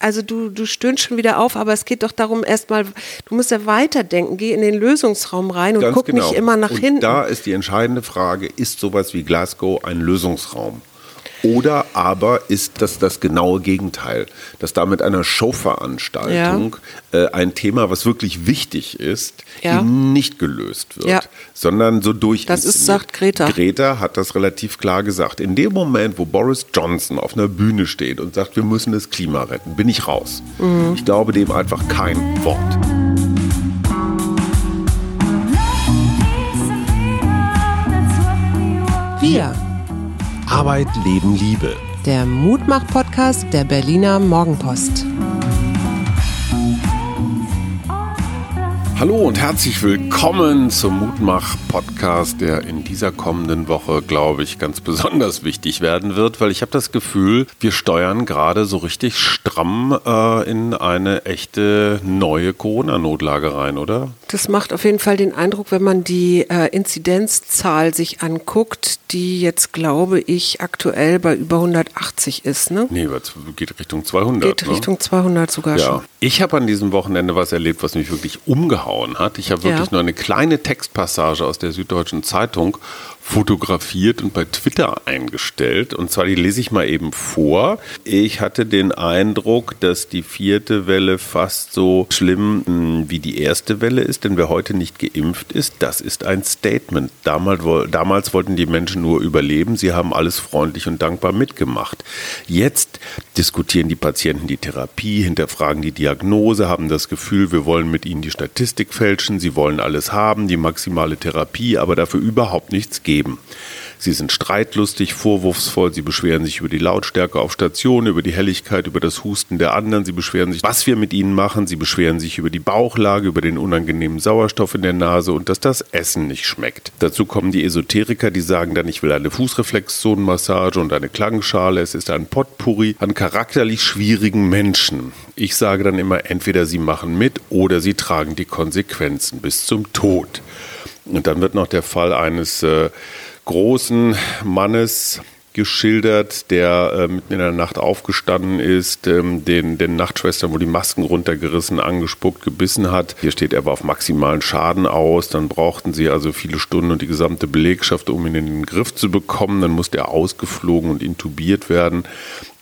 also du, du stöhnst schon wieder auf, aber es geht doch darum, erstmal, du musst ja weiterdenken, geh in den Lösungsraum rein und Ganz guck genau. nicht immer nach und hinten. Da ist die entscheidende Frage, ist sowas wie Glasgow ein Lösungsraum? Oder aber ist das das genaue Gegenteil, dass da mit einer Showveranstaltung äh, ein Thema, was wirklich wichtig ist, Ja. eben nicht gelöst wird, Ja. sondern so durch. Das ist, sagt Greta. Greta hat das relativ klar gesagt. In dem Moment, wo Boris Johnson auf einer Bühne steht und sagt, wir müssen das Klima retten, bin ich raus. Mhm. Ich glaube dem einfach kein Wort. Wir, Arbeit, Leben, Liebe. der Mutmach-Podcast der Berliner Morgenpost. Hallo und herzlich willkommen zum Mutmach-Podcast, der in dieser kommenden Woche, glaube ich, ganz besonders wichtig werden wird, weil ich habe das Gefühl, wir steuern gerade so richtig stramm äh, in eine echte neue Corona-Notlage rein, oder? Das macht auf jeden Fall den Eindruck, wenn man die äh, Inzidenzzahl sich anguckt, die jetzt, glaube ich, aktuell bei über 180 ist. Ne? Nee, geht Richtung 200. Geht ne? Richtung 200 sogar Ja, schon. ich habe an diesem Wochenende was erlebt, was mich wirklich umgehauen hat. Ich habe wirklich Ja. nur eine kleine Textpassage aus der Süddeutschen Zeitung fotografiert und bei Twitter eingestellt. Und zwar, die lese ich mal eben vor. Ich hatte den Eindruck, dass die vierte Welle fast so schlimm mh, wie die erste Welle ist, denn wer heute nicht geimpft ist, das ist ein Statement. Damals, damals wollten die Menschen nur überleben. Sie haben alles freundlich und dankbar mitgemacht. Jetzt diskutieren die Patienten die Therapie, hinterfragen die Diagnose, haben das Gefühl, wir wollen mit ihnen die Statistik fälschen, sie wollen alles haben, die maximale Therapie, aber dafür überhaupt nichts geben. Sie sind streitlustig, vorwurfsvoll, sie beschweren sich über die Lautstärke auf Station, über die Helligkeit, über das Husten der anderen, sie beschweren sich, was wir mit ihnen machen, sie beschweren sich über die Bauchlage, über den unangenehmen Sauerstoff in der Nase und dass das Essen nicht schmeckt. Dazu kommen die Esoteriker, die sagen dann, ich will eine Fußreflexzonenmassage und eine Klangschale, es ist ein Potpourri an charakterlich schwierigen Menschen. Ich sage dann immer, entweder sie machen mit oder sie tragen die Konsequenzen bis zum Tod. Und dann wird noch der Fall eines äh, großen Mannes geschildert, der äh, mitten in der Nacht aufgestanden ist, ähm, den, den Nachtschwestern, wo die Masken runtergerissen, angespuckt, gebissen hat. Hier steht, er war auf maximalen Schaden aus. Dann brauchten sie also viele Stunden und die gesamte Belegschaft, um ihn in den Griff zu bekommen. Dann musste er ausgeflogen und intubiert werden.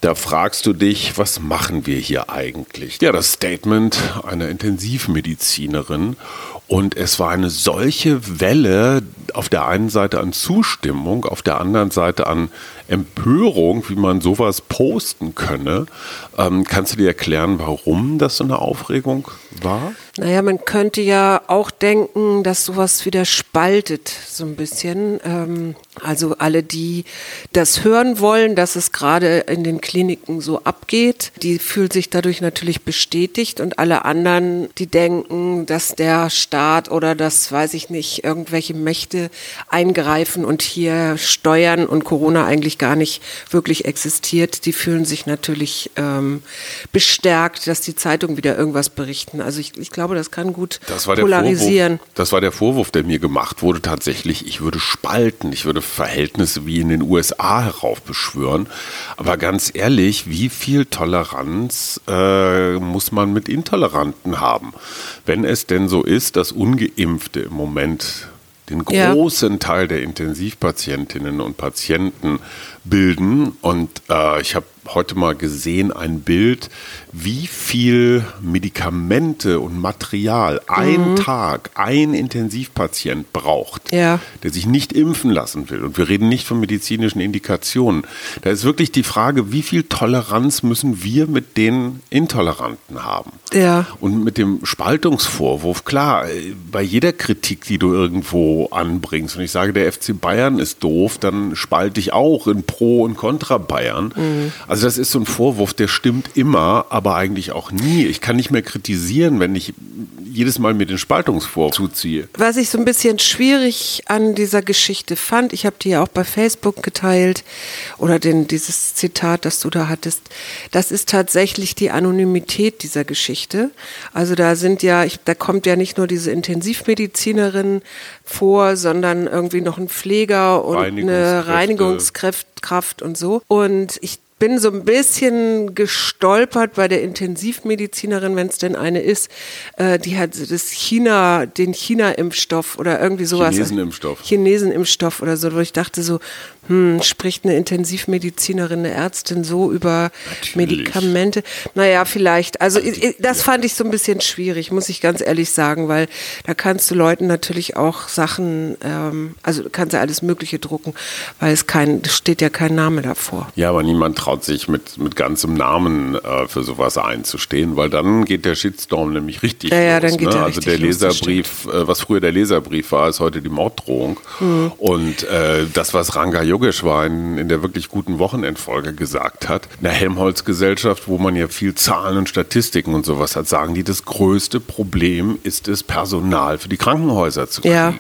Da fragst du dich, was machen wir hier eigentlich? Ja, das Statement einer Intensivmedizinerin. Und es war eine solche Welle auf der einen Seite an Zustimmung, auf der anderen Seite an Empörung, wie man sowas posten könne. Ähm, kannst du dir erklären, warum das so eine Aufregung war? Naja, man könnte ja auch denken, dass sowas wieder spaltet, so ein bisschen. Ähm, also alle, die das hören wollen, dass es gerade in den Kliniken so abgeht, die fühlen sich dadurch natürlich bestätigt und alle anderen, die denken, dass der Staat oder das, weiß ich nicht, irgendwelche Mächte eingreifen und hier steuern und Corona eigentlich gar nicht wirklich existiert, die fühlen sich natürlich ähm, bestärkt, dass die Zeitungen wieder irgendwas berichten. Also ich, ich glaube, das kann gut Das polarisieren. Vorwurf, das war der Vorwurf, der mir gemacht wurde, tatsächlich. Ich würde spalten, ich würde Verhältnisse wie in den USA heraufbeschwören. Aber ganz ehrlich, wie viel Toleranz äh, muss man mit Intoleranten haben? Wenn es denn so ist, dass Ungeimpfte im Moment den Ja. großen Teil der Intensivpatientinnen und Patienten bilden. Und äh, ich habe heute mal gesehen ein Bild, wie viel Medikamente und Material ein Tag ein Intensivpatient braucht, Ja. der sich nicht impfen lassen will. Und wir reden nicht von medizinischen Indikationen. Da ist wirklich die Frage, wie viel Toleranz müssen wir mit den Intoleranten haben? Ja. Und mit dem Spaltungsvorwurf, klar, bei jeder Kritik, die du irgendwo anbringst, und ich sage, der FC Bayern ist doof, dann spalte ich auch in Pro- und Contra-Bayern. Also das ist so ein Vorwurf, der stimmt immer, aber eigentlich auch nie. Ich kann nicht mehr kritisieren, wenn ich jedes Mal mir den Spaltungsvorwurf zuziehe. Was ich so ein bisschen schwierig an dieser Geschichte fand, ich habe die ja auch bei Facebook geteilt oder den, dieses Zitat, das du da hattest, das ist tatsächlich die Anonymität dieser Geschichte. Also da sind ja, ich, da kommt ja nicht nur diese Intensivmedizinerin vor, sondern irgendwie noch ein Pfleger und eine Reinigungskräfte. Reinigungskraft Kraft und so. Und ich bin so ein bisschen gestolpert bei der Intensivmedizinerin, wenn es denn eine ist, äh, die hat das China, den China-Impfstoff oder irgendwie sowas. Chinesen-Impfstoff. Chinesen-Impfstoff oder so, wo ich dachte so, hm, spricht eine Intensivmedizinerin, eine Ärztin so über Natürlich. Medikamente? Naja, vielleicht. Also das fand ich so ein bisschen schwierig, muss ich ganz ehrlich sagen, weil da kannst du Leuten natürlich auch Sachen, ähm, also du kannst ja alles Mögliche drucken, weil es kein, steht ja kein Name davor. Ja, aber niemand traut sich mit, mit ganzem Namen äh, für sowas einzustehen, weil dann geht der Shitstorm nämlich richtig Ja, ja, los. dann geht ne? der also der Leserbrief, äh, was früher der Leserbrief war, ist heute die Morddrohung. Mhm. Und äh, das, was Ranga Yogeshwar in der wirklich guten Wochenendfolge gesagt hat, in der Helmholtz-Gesellschaft, wo man ja viel Zahlen und Statistiken und sowas hat, sagen die, das größte Problem ist es, Personal für die Krankenhäuser zu kriegen. Ja.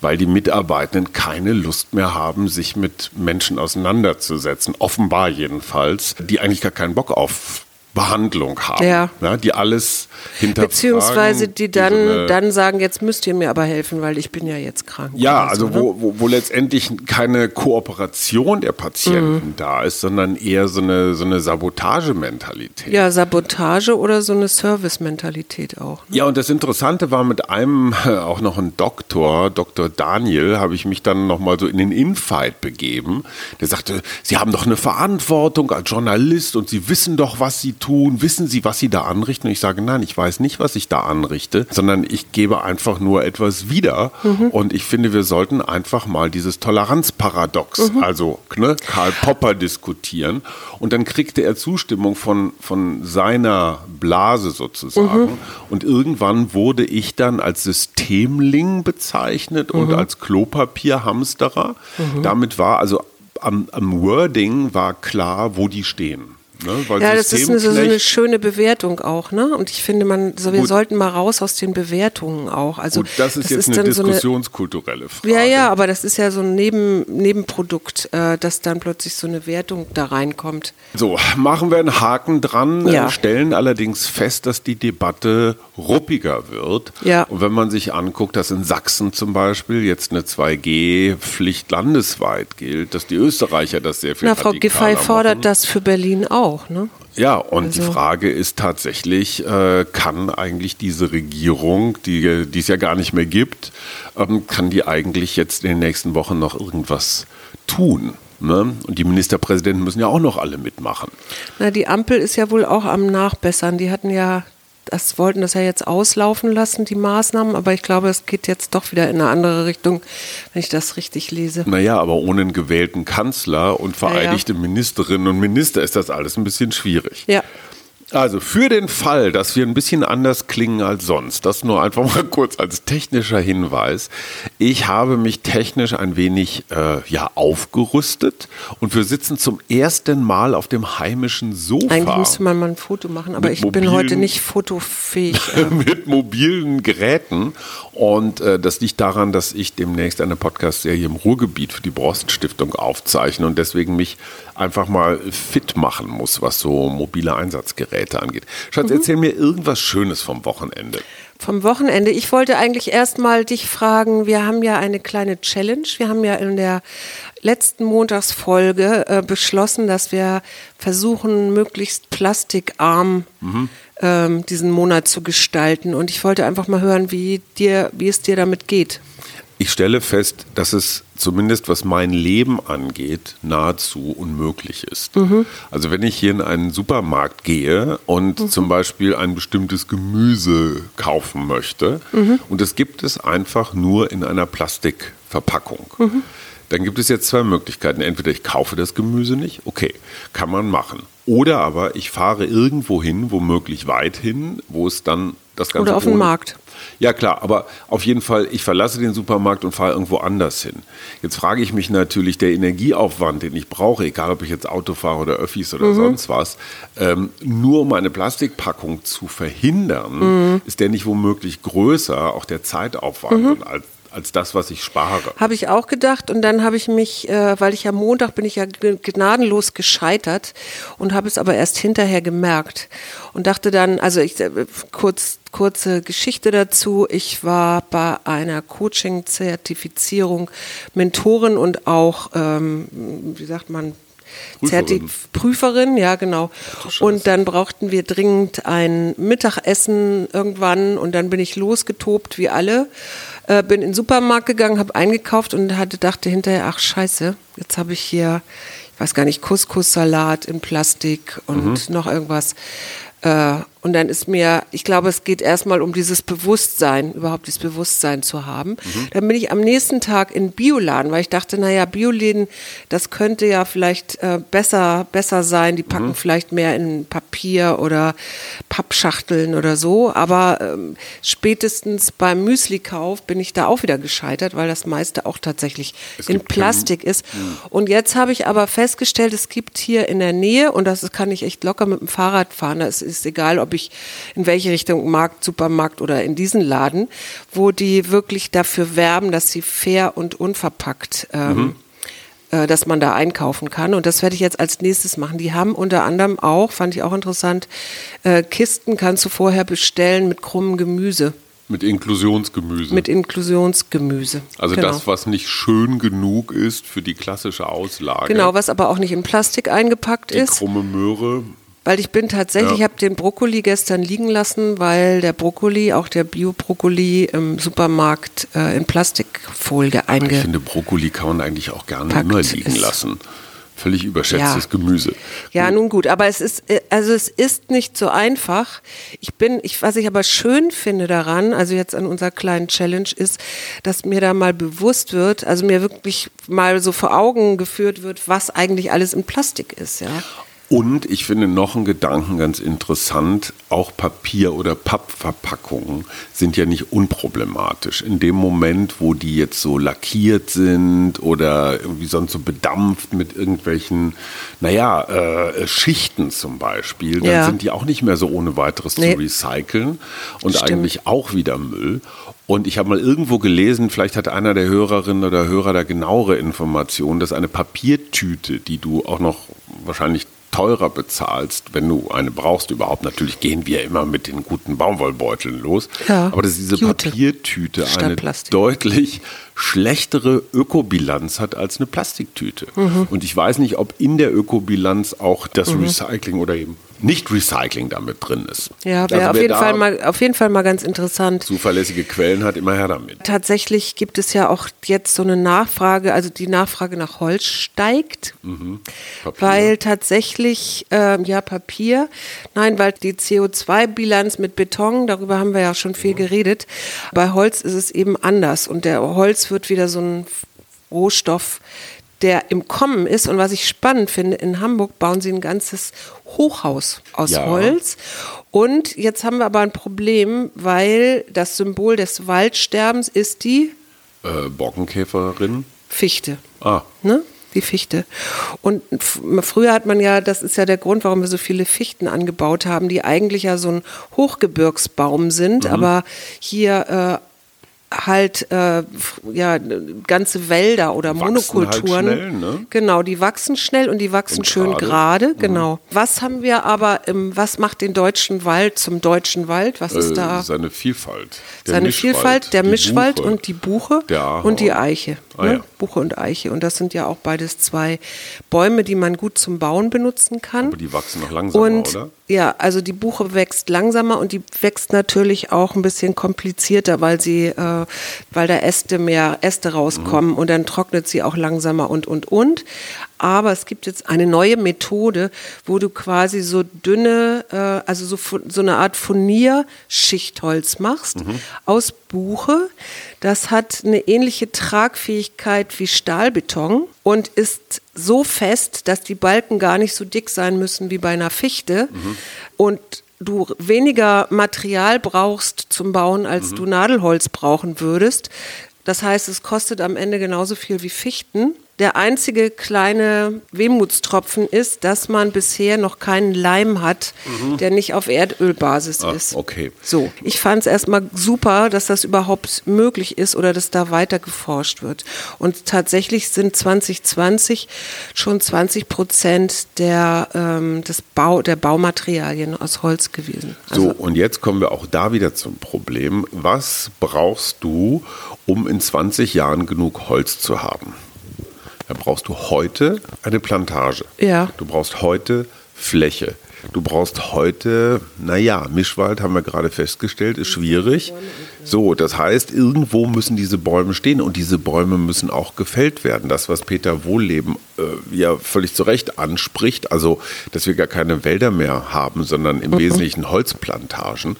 Weil die Mitarbeitenden keine Lust mehr haben, sich mit Menschen auseinanderzusetzen, offenbar jedenfalls, die eigentlich gar keinen Bock auf Behandlung haben, Ja. die alles hinterfragen. Beziehungsweise die dann, so eine- dann sagen, jetzt müsst ihr mir aber helfen, weil ich bin ja jetzt krank. ja, also so, ne? wo, wo, wo letztendlich keine Kooperation der Patienten Mhm. da ist, sondern eher so eine, so eine Sabotagementalität. Ja, Sabotage oder so eine Service-Mentalität auch. Ne? Ja, und das Interessante war mit einem, äh, auch noch ein Doktor, Dr. Daniel, habe ich mich dann nochmal so in den Infight begeben. Der sagte, Sie haben doch eine Verantwortung als Journalist und Sie wissen doch, was Sie tun. Wissen Sie, was Sie da anrichten? Und ich sage, nein, ich weiß nicht, was ich da anrichte, sondern ich gebe einfach nur etwas wieder. Und ich finde, wir sollten einfach mal dieses Toleranzparadox, also ne, Karl Popper diskutieren. Und dann kriegte er Zustimmung von, von seiner Blase sozusagen. Und irgendwann wurde ich dann als Systemling bezeichnet und als Klopapierhamsterer. Damit war also am, am Wording war klar, wo die stehen. Ne? Weil Ja, das ist eine, so eine schöne Bewertung auch, ne? Und ich finde, man, so, wir Gut. sollten mal raus aus den Bewertungen auch. Also Gut, das ist jetzt eine dann so diskussionskulturelle Frage. Ja, ja, aber das ist ja so ein Neben, Nebenprodukt, äh, dass dann plötzlich so eine Wertung da reinkommt. So, machen wir einen Haken dran, Ja. äh, stellen allerdings fest, dass die Debatte ruppiger wird. Ja. Und wenn man sich anguckt, dass in Sachsen zum Beispiel jetzt eine 2G-Pflicht landesweit gilt, dass die Österreicher das sehr viel Na, Frau Giffey fordert das für Berlin auch, ne? Ja, und die Also- Frage ist tatsächlich, äh, kann eigentlich diese Regierung, die, die es ja gar nicht mehr gibt, ähm, kann die eigentlich jetzt in den nächsten Wochen noch irgendwas tun? Ne? Und die Ministerpräsidenten müssen ja auch noch alle mitmachen. Na, die Ampel ist ja wohl auch am Nachbessern. Die hatten ja, das wollten das ja jetzt auslaufen lassen, die Maßnahmen, aber ich glaube, es geht jetzt doch wieder in eine andere Richtung, wenn ich das richtig lese. Naja, aber ohne einen gewählten Kanzler und vereidigte Ministerinnen und Minister ist das alles ein bisschen schwierig. Ja. Also für den Fall, dass wir ein bisschen anders klingen als sonst, das nur einfach mal kurz als technischer Hinweis. Ich habe mich technisch ein wenig äh, ja, aufgerüstet und wir sitzen zum ersten Mal auf dem heimischen Sofa. Eigentlich müsste man mal ein Foto machen, aber ich bin mobilen- heute nicht fotofähig. mit mobilen Geräten. Und äh, das liegt daran, dass ich demnächst eine Podcast-Serie im Ruhrgebiet für die Brost-Stiftung aufzeichne und deswegen mich einfach mal fit machen muss, was so mobile Einsatzgeräte angeht. Schatz, erzähl mir irgendwas Schönes vom Wochenende. Vom Wochenende. Ich wollte eigentlich erstmal dich fragen, wir haben ja eine kleine Challenge. Wir haben ja in der letzten Montagsfolge äh, beschlossen, dass wir versuchen, möglichst plastikarm ähm, diesen Monat zu gestalten. Und ich wollte einfach mal hören, wie, dir, wie es dir damit geht. Ich stelle fest, dass es zumindest was mein Leben angeht, nahezu unmöglich ist. Also wenn ich hier in einen Supermarkt gehe und zum Beispiel ein bestimmtes Gemüse kaufen möchte und es gibt es einfach nur in einer Plastikverpackung. Dann gibt es jetzt zwei Möglichkeiten. Entweder ich kaufe das Gemüse nicht, okay, kann man machen. Oder aber ich fahre irgendwo hin, womöglich weit hin, wo es dann das Ganze Oder auf den Markt. Ja klar, aber auf jeden Fall, ich verlasse den Supermarkt und fahre irgendwo anders hin. Jetzt frage ich mich natürlich, der Energieaufwand, den ich brauche, egal ob ich jetzt Auto fahre oder Öffis oder Mhm. sonst was, ähm, nur um eine Plastikpackung zu verhindern, Mhm. ist der nicht womöglich größer, auch der Zeitaufwand, Mhm. und als, als das, was ich spare. Habe ich auch gedacht und dann habe ich mich, äh, weil ich am Montag bin ich ja gnadenlos gescheitert und habe es aber erst hinterher gemerkt und dachte dann, also ich äh, kurz kurze Geschichte dazu. Ich war bei einer Coaching-Zertifizierung Mentorin und auch, ähm, wie sagt man, Prüferin. Prüferin, ja genau. Und dann brauchten wir dringend ein Mittagessen irgendwann und dann bin ich losgetobt wie alle, äh, bin in den Supermarkt gegangen, habe eingekauft und hatte, dachte hinterher, ach scheiße, jetzt habe ich hier, ich weiß gar nicht, Couscous-Salat in Plastik und mhm. noch irgendwas. Äh, und dann ist mir, ich glaube, es geht erstmal um dieses Bewusstsein, überhaupt dieses Bewusstsein zu haben. Mhm. Dann bin ich am nächsten Tag in Bioladen, weil ich dachte, naja, Bioläden, das könnte ja vielleicht äh, besser, besser sein. Die packen mhm. vielleicht mehr in Papier oder Pappschachteln oder so. Aber ähm, spätestens beim Müslikauf bin ich da auch wieder gescheitert, weil das meiste auch tatsächlich in Plastik keinen, ist. Mhm. Und jetzt habe ich aber festgestellt, es gibt hier in der Nähe, und das kann ich echt locker mit dem Fahrrad fahren, da ist, ist egal, ob ich in welche Richtung Markt, Supermarkt oder in diesen Laden, wo die wirklich dafür werben, dass sie fair und unverpackt ähm, mhm äh, dass man da einkaufen kann. Und das werde ich jetzt als nächstes machen. Die haben unter anderem auch, fand ich auch interessant, äh, Kisten kannst du vorher bestellen mit krummem Gemüse. Mit Inklusionsgemüse. Mit Inklusionsgemüse. Also genau. das, was nicht schön genug ist für die klassische Auslage. Genau, was aber auch nicht in Plastik eingepackt die ist. Die krumme Möhre. Weil ich bin tatsächlich, ja. ich habe den Brokkoli gestern liegen lassen, weil der Brokkoli, auch der Bio-Brokkoli im Supermarkt äh, in Plastikfolie einge. Ich finde, Brokkoli kann man eigentlich auch gerne immer liegen lassen. Völlig überschätztes ja. Gemüse. Ja, nun gut, aber es ist, äh, also es ist nicht so einfach. Ich bin, ich, was ich aber schön finde daran, also jetzt an unserer kleinen Challenge ist, dass mir da mal bewusst wird, also mir wirklich mal so vor Augen geführt wird, was eigentlich alles in Plastik ist, ja. Und ich finde noch einen Gedanken ganz interessant, auch Papier- oder Pappverpackungen sind ja nicht unproblematisch. In dem Moment, wo die jetzt so lackiert sind oder irgendwie sonst so bedampft mit irgendwelchen, naja, äh, Schichten zum Beispiel, dann ja. sind die auch nicht mehr so ohne weiteres nee. zu recyceln und Stimmt. eigentlich auch wieder Müll. Und ich habe mal irgendwo gelesen, vielleicht hat einer der Hörerinnen oder Hörer da genauere Informationen, dass eine Papiertüte, die du auch noch wahrscheinlich teurer bezahlst, wenn du eine brauchst überhaupt. Natürlich gehen wir immer mit den guten Baumwollbeuteln los. Ja, aber dass diese Jute. Papiertüte eine deutlich schlechtere Ökobilanz hat als eine Plastiktüte. Mhm. Und ich weiß nicht, ob in der Ökobilanz auch das mhm. Recycling oder eben nicht-Recycling damit drin ist. Ja, wäre also auf, jeden Fall mal, auf jeden Fall mal ganz interessant. Zuverlässige Quellen hat immer her damit. Tatsächlich gibt es ja auch jetzt so eine Nachfrage, also die Nachfrage nach Holz steigt, mhm. weil tatsächlich, äh, ja, Papier, nein, weil die CO2-Bilanz mit Beton, darüber haben wir ja schon viel mhm. geredet, bei Holz ist es eben anders und der Holz wird wieder so ein Rohstoff, der im Kommen ist. Und was ich spannend finde, in Hamburg bauen sie ein ganzes Hochhaus aus ja. Holz. Und jetzt haben wir aber ein Problem, weil das Symbol des Waldsterbens ist die äh, Borkenkäferin. Fichte. Ah. Ne? Die Fichte. Und früher hat man ja, das ist ja der Grund, warum wir so viele Fichten angebaut haben, die eigentlich ja so ein Hochgebirgsbaum sind, mhm. aber hier äh, halt äh, ja ganze Wälder oder wachsen Monokulturen. Halt schnell, ne? Genau, die wachsen schnell und die wachsen und schön gerade. Mhm. Genau. Was haben wir aber im, was macht den deutschen Wald zum deutschen Wald? Was ist äh, da? Seine Vielfalt. seine Mischwald, Vielfalt, der Mischwald Buche, und die Buche und die Eiche. Ah, ne? ja. Buche und Eiche. Und das sind ja auch beides zwei Bäume, die man gut zum Bauen benutzen kann. Aber die wachsen noch langsamer, und, oder? Ja, also die Buche wächst langsamer und die wächst natürlich auch ein bisschen komplizierter, weil sie, äh, weil da Äste mehr Äste rauskommen mhm. und dann trocknet sie auch langsamer und und und. Aber es gibt jetzt eine neue Methode, wo du quasi so dünne, äh, also so, so eine Art Furnierschichtholz machst mhm. aus Buche. Das hat eine ähnliche Tragfähigkeit wie Stahlbeton und ist so fest, dass die Balken gar nicht so dick sein müssen wie bei einer Fichte. Mhm. Und du weniger Material brauchst zum Bauen, als mhm. du Nadelholz brauchen würdest. Das heißt, es kostet am Ende genauso viel wie Fichten. Der einzige kleine Wehmutstropfen ist, dass man bisher noch keinen Leim hat, mhm. der nicht auf Erdölbasis Ach, ist. Okay. So, ich fand es erstmal super, dass das überhaupt möglich ist oder dass da weiter geforscht wird. Und tatsächlich sind 2020 schon 20 Prozent der, ähm, des Bau, der Baumaterialien aus Holz gewesen. Also so, und jetzt kommen wir auch da wieder zum Problem. Was brauchst du, um in 20 Jahren genug Holz zu haben? Dann brauchst du heute eine Plantage. Ja. Du brauchst heute Fläche. Du brauchst heute, naja, Mischwald haben wir gerade festgestellt, ist schwierig. So, das heißt, irgendwo müssen diese Bäume stehen und diese Bäume müssen auch gefällt werden. Das, was Peter Wohlleben äh, ja völlig zu Recht anspricht, also, dass wir gar keine Wälder mehr haben, sondern im Wesentlichen Holzplantagen.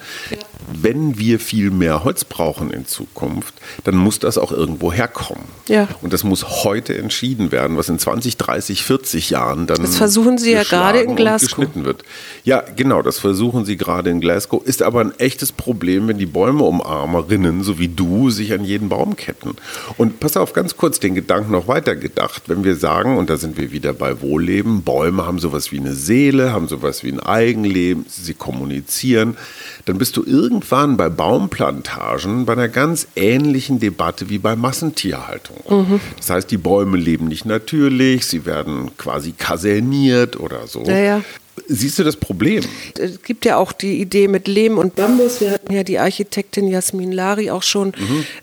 Wenn wir viel mehr Holz brauchen in Zukunft, dann muss das auch irgendwo herkommen. Ja. Und das muss heute entschieden werden, was in 20, 30, 40 Jahren dann. Das versuchen Sie ja gerade in Glasgow. geschnitten wird. Ja, genau, das versuchen sie gerade in Glasgow. Ist aber ein echtes Problem, wenn die Bäumeumarmerinnen, so wie du, sich an jeden Baum ketten. Und pass auf, ganz kurz den Gedanken noch weitergedacht. Wenn wir sagen, und da sind wir wieder bei Wohlleben, Bäume haben sowas wie eine Seele, haben sowas wie ein Eigenleben, sie kommunizieren, dann bist du irgendwann bei Baumplantagen bei einer ganz ähnlichen Debatte wie bei Massentierhaltung. Mhm. Das heißt, die Bäume leben nicht natürlich, sie werden quasi kaserniert oder so. Ja, ja. Siehst du das Problem? Es gibt ja auch die Idee mit Lehm und Bambus. Wir hatten ja die Architektin Jasmin Lari auch schon,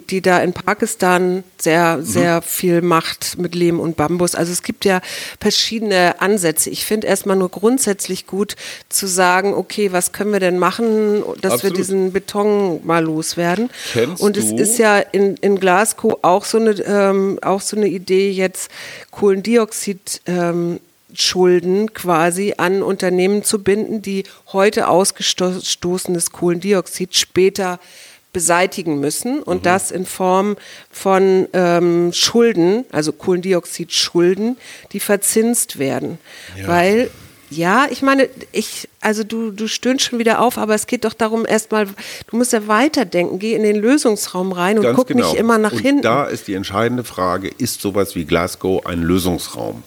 die da in Pakistan sehr, sehr viel macht mit Lehm und Bambus. Also es gibt ja verschiedene Ansätze. Ich finde erstmal nur grundsätzlich gut zu sagen, okay, was können wir denn machen, dass Absolut. wir diesen Beton mal loswerden. Kennst und es du- ist ja in, in Glasgow auch so eine, ähm, auch so eine Idee, jetzt Kohlendioxid ähm, Schulden quasi an Unternehmen zu binden, die heute ausgestoßenes Kohlendioxid später beseitigen müssen Mhm. und das in Form von ähm, Schulden, also Kohlendioxidschulden, die verzinst werden. Weil ja, ich meine, ich, also du, du stöhnst schon wieder auf, aber es geht doch darum, erstmal, du musst ja weiterdenken, geh in den Lösungsraum rein und Ganz guck genau. nicht immer nach und hinten. Da ist die entscheidende Frage, ist sowas wie Glasgow ein Lösungsraum?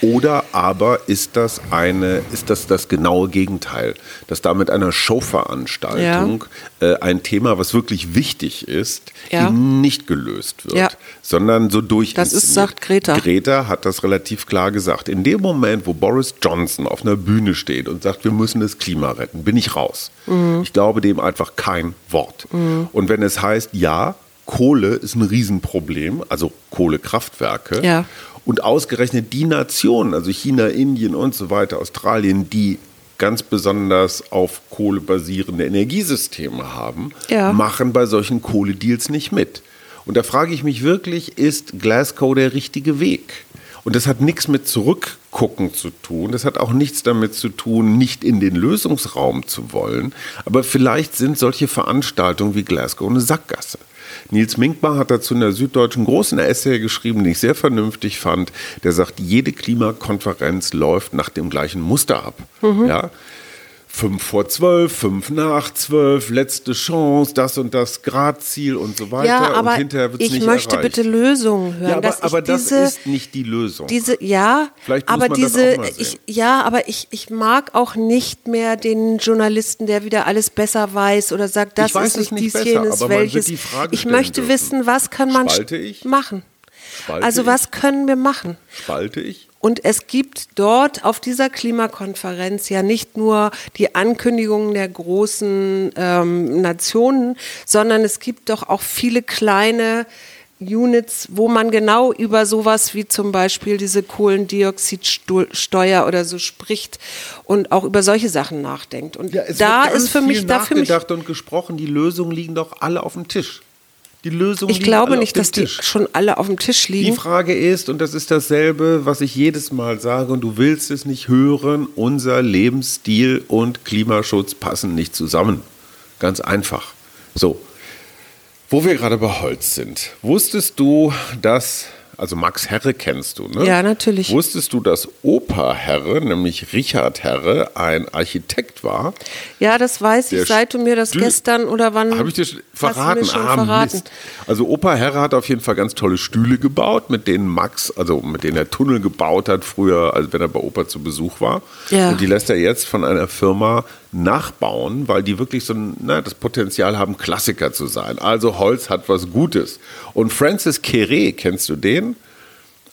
Oder aber ist das eine, ist das das genaue Gegenteil, dass da mit einer Showveranstaltung äh, ein Thema, was wirklich wichtig ist, Ja. eben nicht gelöst wird, Ja. sondern so durch. Das ist, sagt Greta. Greta hat das relativ klar gesagt. In dem Moment, wo Boris Johnson auf einer Bühne steht und sagt, wir müssen das Klima retten, bin ich raus. Mhm. Ich glaube dem einfach kein Wort. Und wenn es heißt, ja, Kohle ist ein Riesenproblem, also Kohlekraftwerke. Ja. Und ausgerechnet die Nationen, also China, Indien und so weiter, Australien, die ganz besonders auf Kohle basierende Energiesysteme haben, Ja. machen bei solchen Kohledeals nicht mit. Und da frage ich mich wirklich, ist Glasgow der richtige Weg? Und das hat nichts mit Zurückgucken zu tun. Das hat auch nichts damit zu tun, nicht in den Lösungsraum zu wollen. Aber vielleicht sind solche Veranstaltungen wie Glasgow eine Sackgasse. Nils Minkmar hat dazu in der Süddeutschen großen Essay geschrieben, den ich sehr vernünftig fand. Der sagt, jede Klimakonferenz läuft nach dem gleichen Muster ab. Ja? Fünf vor zwölf, fünf nach zwölf, letzte Chance, das und das Gradziel und so weiter. ja, aber und hinterher wird's ich nicht möchte erreicht. bitte Lösungen hören. Ja, aber, aber das diese, ist nicht die Lösung. Diese, ja, Vielleicht muss aber man das diese, auch mal sehen. ich, ja, aber ich, ich mag auch nicht mehr den Journalisten, der wieder alles besser weiß oder sagt, das ist nicht nicht dies, besser, jenes, welches. die Frage ich möchte dürfen. wissen, was kann man machen? Spalte Also ich? was können wir machen? Spalte ich? Und es gibt dort auf dieser Klimakonferenz ja nicht nur die Ankündigungen der großen ähm, Nationen, sondern es gibt doch auch viele kleine Units, wo man genau über sowas wie zum Beispiel diese Kohlendioxidsteuer oder so spricht und auch über solche Sachen nachdenkt. Und Ja, da ist für mich, viel da für mich, nachgedacht und gesprochen. Die Lösungen liegen doch alle auf dem Tisch. Die Lösungen ich glaube nicht, dass die Tisch. schon alle auf dem Tisch Die liegen. Frage ist, und das ist dasselbe, was ich jedes Mal sage, und du willst es nicht hören, unser Lebensstil und Klimaschutz passen nicht zusammen. Ganz einfach. So, wo wir gerade bei Holz sind, wusstest du, dass, also Max Herre kennst du, ne? Ja, natürlich. Wusstest du, dass Opa Herre, nämlich Richard Herre, ein Architekt war? Ja, das weiß ich, seit du mir das gestern oder wann. Habe ich dir du verraten? Schon ah, verraten. Mist. Also Opa Herre hat auf jeden Fall ganz tolle Stühle gebaut, mit denen Max, also mit denen er Tunnel gebaut hat früher, als wenn er bei Opa zu Besuch war. Ja. Und die lässt er jetzt von einer Firma nachbauen, weil die wirklich so ein, na, das Potenzial haben, Klassiker zu sein. Also Holz hat was Gutes. Und Francis Kere, kennst du den?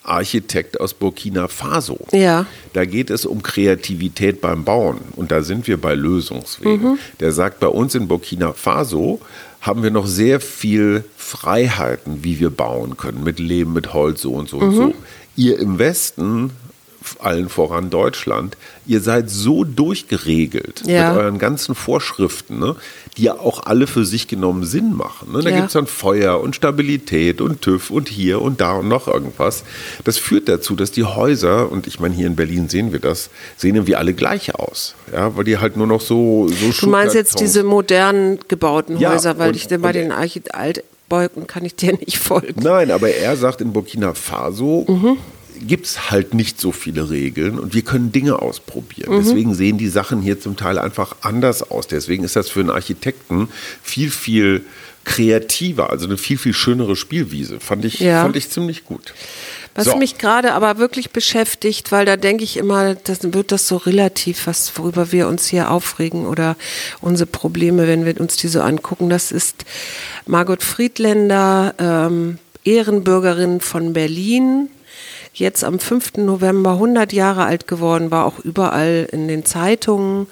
Architekt aus Burkina Faso. Ja. Da geht es um Kreativität beim Bauen. Und da sind wir bei Lösungswegen. Mhm. Der sagt, bei uns in Burkina Faso haben wir noch sehr viel Freiheiten, wie wir bauen können. Mit Lehm, mit Holz, so und so und Mhm. so. ihr im Westen allen voran Deutschland, ihr seid so durchgeregelt Ja. mit euren ganzen Vorschriften, ne, die ja auch alle für sich genommen Sinn machen. Ne? Da Ja. gibt es dann Feuer und Stabilität und TÜV und hier und da und noch irgendwas. Das führt dazu, dass die Häuser, und ich meine, hier in Berlin sehen wir das, sehen irgendwie alle gleich aus. Ja, weil die halt nur noch so, so Du meinst jetzt diese modernen gebauten Ja, Häuser, weil und- ich denn bei den Archi Altbeugen kann ich dir nicht folgen. Nein, aber er sagt, in Burkina Faso Mhm. Gibt es halt nicht so viele Regeln und wir können Dinge ausprobieren. Mhm. Deswegen sehen die Sachen hier zum Teil einfach anders aus. Deswegen ist das für einen Architekten viel, viel kreativer, also eine viel, viel schönere Spielwiese. Fand ich, Ja. fand ich ziemlich gut. Was So. mich gerade aber wirklich beschäftigt, weil da denke ich immer, das wird das so relativ, was worüber wir uns hier aufregen oder unsere Probleme, wenn wir uns die so angucken. Das ist Margot Friedländer, ähm, Ehrenbürgerin von Berlin, jetzt am 5. November 100 Jahre alt geworden, war auch überall in den Zeitungen,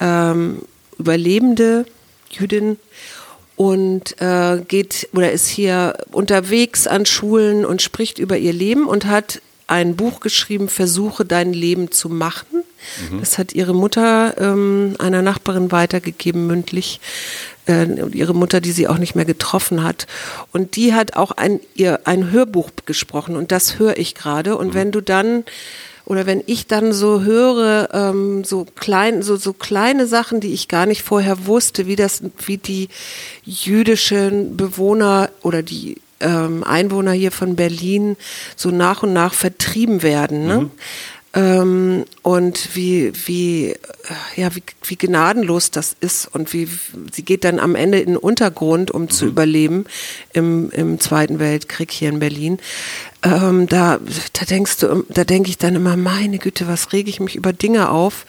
ähm, Überlebende, Jüdin und äh, geht oder ist hier unterwegs an Schulen und spricht über ihr Leben und hat ein Buch geschrieben, Versuche dein Leben zu machen. Das hat ihre Mutter ähm, einer Nachbarin weitergegeben, mündlich. Äh, und ihre Mutter, die sie auch nicht mehr getroffen hat. Und die hat auch ein, ihr ein Hörbuch gesprochen und das höre ich gerade. Und wenn du dann oder wenn ich dann so höre, ähm, so klein, so, so kleine Sachen, die ich gar nicht vorher wusste, wie das, wie die jüdischen Bewohner oder die ähm, Einwohner hier von Berlin so nach und nach vertrieben werden, ne? Ähm, und wie, wie, äh, ja, wie, wie gnadenlos das ist und wie sie geht dann am Ende in den Untergrund, um zu überleben im, im Zweiten Weltkrieg hier in Berlin. Ähm, da, da denkst du, da denke ich dann immer, meine Güte, was rege ich mich über Dinge auf?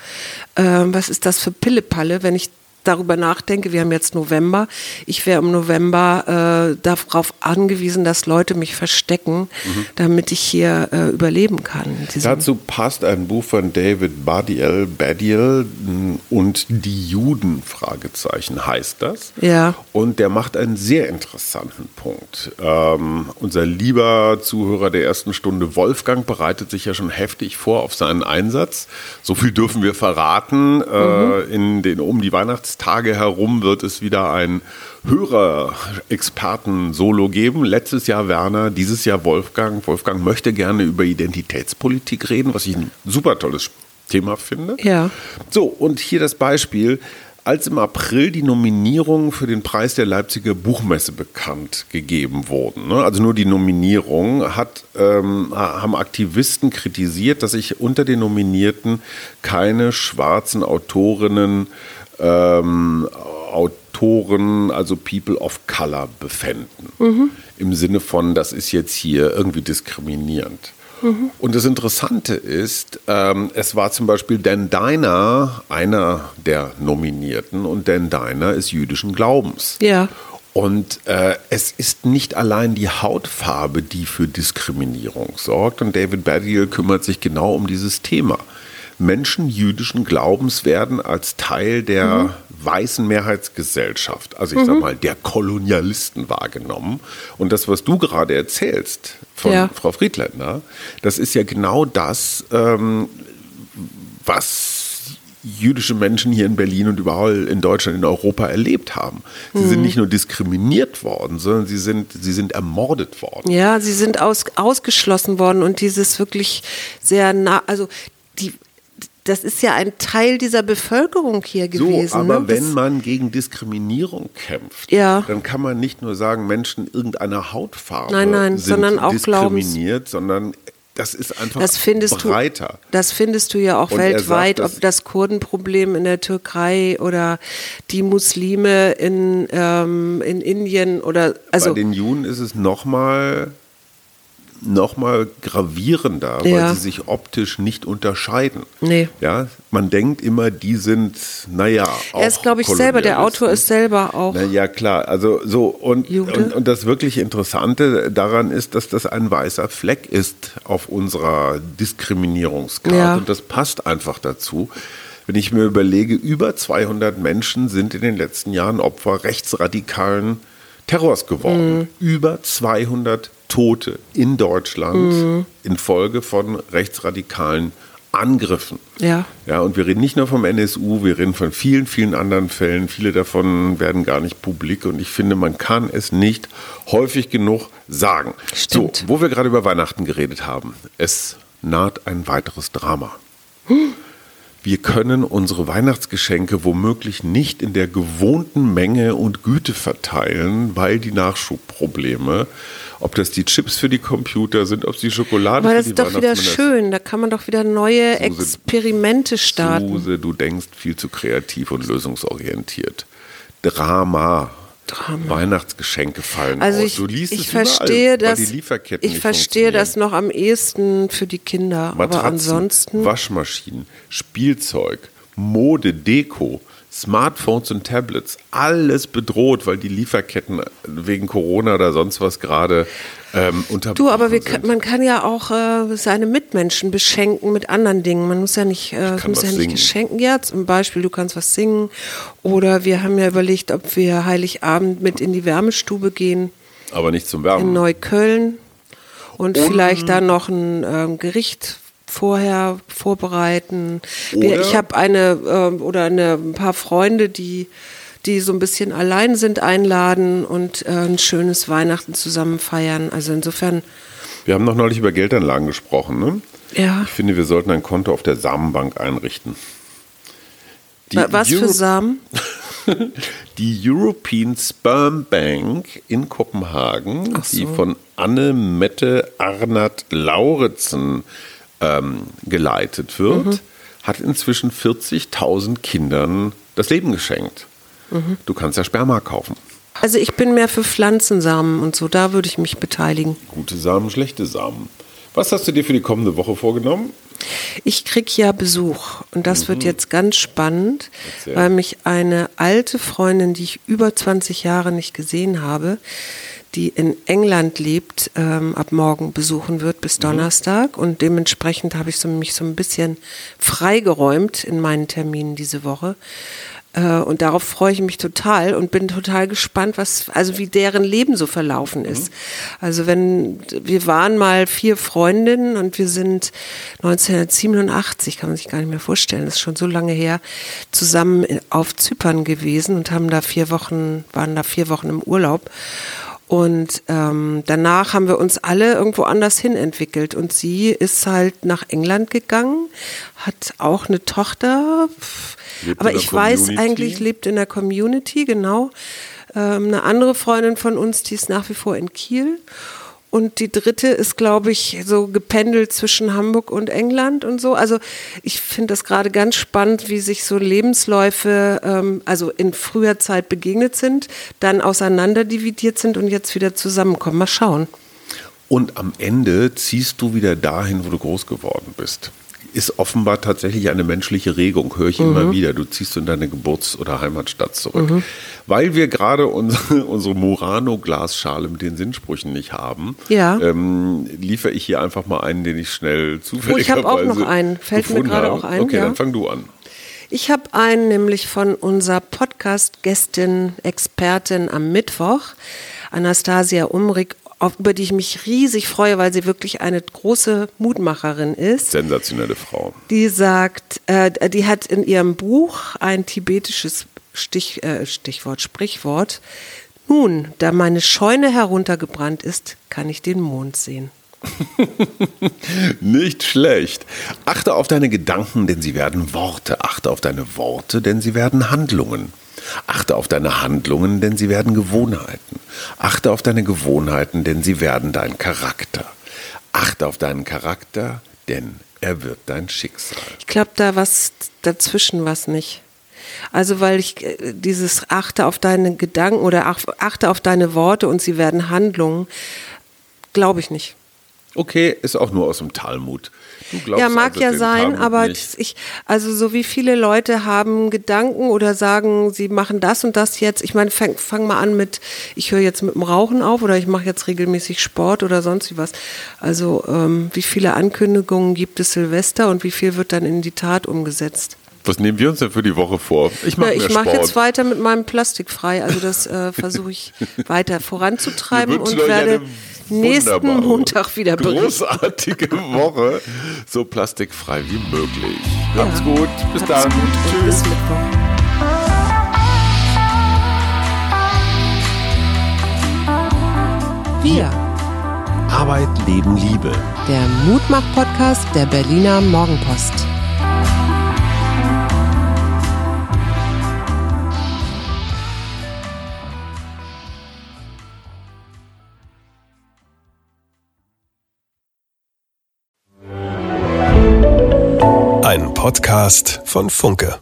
Ähm, was ist das für Pillepalle, wenn ich darüber nachdenke, wir haben jetzt November, ich wäre im November äh, darauf angewiesen, dass Leute mich verstecken, damit ich hier äh, überleben kann. Dazu passt ein Buch von David Badiel, Badiel mh, und die Juden, Fragezeichen heißt das. Ja. Und der macht einen sehr interessanten Punkt. Ähm, unser lieber Zuhörer der ersten Stunde, Wolfgang, bereitet sich ja schon heftig vor auf seinen Einsatz. So viel dürfen wir verraten. Äh, in den, um die Weihnachtstage herum wird es wieder ein Hörer-Experten-Solo geben. Letztes Jahr Werner, dieses Jahr Wolfgang. Wolfgang möchte gerne über Identitätspolitik reden, was ich ein super tolles Thema finde. Ja. So, und hier das Beispiel. Als im April die Nominierungen für den Preis der Leipziger Buchmesse bekannt gegeben wurden, ne, also nur die Nominierung, hat, ähm, haben Aktivisten kritisiert, dass sich unter den Nominierten keine schwarzen Autorinnen, ähm, Autoren, also People of Color befänden. Im Sinne von, das ist jetzt hier irgendwie diskriminierend. Und das Interessante ist, ähm, es war zum Beispiel Dan Diner einer der Nominierten und Dan Diner ist jüdischen Glaubens. Ja. Und äh, es ist nicht allein die Hautfarbe, die für Diskriminierung sorgt. Und David Badiel kümmert sich genau um dieses Thema. Menschen jüdischen Glaubens werden als Teil der weißen Mehrheitsgesellschaft, also ich sag mal der Kolonialisten wahrgenommen. Und das, was du gerade erzählst von Ja. Frau Friedländer, das ist ja genau das, ähm, was jüdische Menschen hier in Berlin und überall in Deutschland, in Europa erlebt haben. Sie Mhm. sind nicht nur diskriminiert worden, sondern sie sind, sie sind ermordet worden. Ja, sie sind aus, ausgeschlossen worden und dieses wirklich sehr nah, also das ist ja ein Teil dieser Bevölkerung hier gewesen. So, aber ne? wenn man gegen Diskriminierung kämpft, Ja. dann kann man nicht nur sagen, Menschen irgendeiner Hautfarbe Nein, nein, sind sondern auch Glaubens- diskriminiert, sondern das ist einfach das breiter. du, das findest du ja auch Und weltweit, sagt, ob das Kurdenproblem in der Türkei oder die Muslime in, ähm, in Indien oder also Bei den Juden ist es nochmal noch mal gravierender, weil Ja. sie sich optisch nicht unterscheiden. Nee. Ja, man denkt immer, die sind, naja, auch er ist, glaube ich, selber, der Autor ist selber auch. Na ja, klar. Also so und, und, und das wirklich Interessante daran ist, dass das ein weißer Fleck ist auf unserer Diskriminierungskarte. Ja. Und das passt einfach dazu. Wenn ich mir überlege, über 200 Menschen sind in den letzten Jahren Opfer rechtsradikalen Terrors geworden. Mhm. Über 200 Tote in Deutschland mhm. infolge von rechtsradikalen Angriffen. Ja. Ja, und wir reden nicht nur vom NSU, wir reden von vielen, vielen anderen Fällen. Viele davon werden gar nicht publik und ich finde, man kann es nicht häufig genug sagen. Stimmt. So, wo wir gerade über Weihnachten geredet haben, es naht ein weiteres Drama. Hm wir können unsere Weihnachtsgeschenke womöglich nicht in der gewohnten Menge und Güte verteilen, weil die Nachschubprobleme, ob das die Chips für die Computer sind, ob es die Schokolade Aber für das die ist doch wieder schön, da kann man doch wieder neue Suse, Experimente starten. Suse, du denkst viel zu kreativ und lösungsorientiert. Drama. Drama. Weihnachtsgeschenke fallen also aus. Ich, du liest ich es verstehe überall, das, die Lieferketten Ich verstehe das noch am ehesten für die Kinder, Matratzen, aber ansonsten Waschmaschinen, Spielzeug, Mode, Deko, Smartphones und Tablets, alles bedroht, weil die Lieferketten wegen Corona oder sonst was gerade ähm, unterbrochen Du, aber wir, sind. man kann ja auch äh, seine Mitmenschen beschenken mit anderen Dingen. Man muss ja nicht, äh, muss ja nicht geschenken. Ja, zum Beispiel, du kannst was singen. Oder wir haben ja überlegt, ob wir Heiligabend mit in die Wärmestube gehen. Aber nicht zum Wärmen. In Neukölln. Und, und vielleicht da noch ein äh, Gericht vorher vorbereiten. Oder ich habe eine äh, oder eine, ein paar Freunde, die die so ein bisschen allein sind, einladen und äh, ein schönes Weihnachten zusammen feiern. Also insofern. Wir haben noch neulich über Geldanlagen gesprochen, ne? Ja. Ich finde, wir sollten ein Konto auf der Samenbank einrichten. Die Was Euro für Samen? die European Sperm Bank in Kopenhagen, so. die von Anne Mette Arnert Lauritzen ähm, geleitet wird, mhm. hat inzwischen 40.000 Kindern das Leben geschenkt. Mhm. Du kannst ja Sperma kaufen. Also ich bin mehr für Pflanzensamen und so, da würde ich mich beteiligen. Gute Samen, schlechte Samen. Was hast du dir für die kommende Woche vorgenommen? Ich kriege ja Besuch und das mhm. wird jetzt ganz spannend, Erzähl. weil mich eine alte Freundin, die ich über 20 Jahre nicht gesehen habe, die in England lebt, ähm, ab morgen besuchen wird bis mhm. Donnerstag. Mhm. Und dementsprechend habe ich so, mich so ein bisschen freigeräumt in meinen Terminen diese Woche. Äh, und darauf freue ich mich total und bin total gespannt, was, also wie deren Leben so verlaufen ist. Mhm. Also wenn, wir waren mal vier Freundinnen und wir sind 1987, kann man sich gar nicht mehr vorstellen, das ist schon so lange her, zusammen auf Zypern gewesen und haben da vier Wochen, waren da vier Wochen im Urlaub. Und ähm, danach haben wir uns alle irgendwo anders hin entwickelt. Und sie ist halt nach England gegangen, hat auch eine Tochter. Lebt aber ich weiß eigentlich, lebt in der Community, genau. Ähm, eine andere Freundin von uns, die ist nach wie vor in Kiel. Und die dritte ist, glaube ich, so gependelt zwischen Hamburg und England und so. Also ich finde das gerade ganz spannend, wie sich so Lebensläufe, ähm, also in früher Zeit begegnet sind, dann auseinanderdividiert sind und jetzt wieder zusammenkommen. Mal schauen. Und am Ende ziehst du wieder dahin, wo du groß geworden bist ist offenbar tatsächlich eine menschliche Regung, höre ich mhm. immer wieder. Du ziehst in deine Geburts- oder Heimatstadt zurück. Mhm. Weil wir gerade unsere, unsere Murano-Glasschale mit den Sinnsprüchen nicht haben, ja. ähm, liefere ich hier einfach mal einen, den ich schnell zufällig Oh, ich habe auch noch einen. Fällt mir gerade auch ein. Okay, ja. dann fang du an. Ich habe einen nämlich von unserer Podcast-Gästin, Expertin am Mittwoch, Anastasia Umrig auf, über die ich mich riesig freue, weil sie wirklich eine große Mutmacherin ist. Sensationelle Frau. Die sagt, äh, die hat in ihrem Buch ein tibetisches Stich, äh, Stichwort, Sprichwort. Nun, da meine Scheune heruntergebrannt ist, kann ich den Mond sehen. Nicht schlecht. Achte auf deine Gedanken, denn sie werden Worte. Achte auf deine Worte, denn sie werden Handlungen. Achte auf deine Handlungen, denn sie werden Gewohnheiten. Achte auf deine Gewohnheiten, denn sie werden dein Charakter. Achte auf deinen Charakter, denn er wird dein Schicksal. Ich glaube, da was dazwischen was nicht. Also weil ich äh, dieses achte auf deine Gedanken oder achte auf deine Worte und sie werden Handlungen, glaube ich nicht. Okay, ist auch nur aus dem Talmud. Ja, mag also ja sein, aber ich, also so wie viele Leute haben Gedanken oder sagen, sie machen das und das jetzt. Ich meine, fang, fang mal an mit, ich höre jetzt mit dem Rauchen auf oder ich mache jetzt regelmäßig Sport oder sonst wie was. Also ähm, wie viele Ankündigungen gibt es Silvester und wie viel wird dann in die Tat umgesetzt? Was nehmen wir uns denn für die Woche vor? Ich mache ja, mach jetzt weiter mit meinem Plastikfrei. Also das äh, versuche ich weiter voranzutreiben und werde nächsten Wunderbar. Montag wieder berichten. Großartige Woche, so plastikfrei wie möglich. Ja. Habt's gut, bis Habt's dann. gut Tschüss. Bis Mittwoch. Wir, Arbeit, Leben, Liebe. der Mutmach-Podcast der Berliner Morgenpost. Podcast von Funke.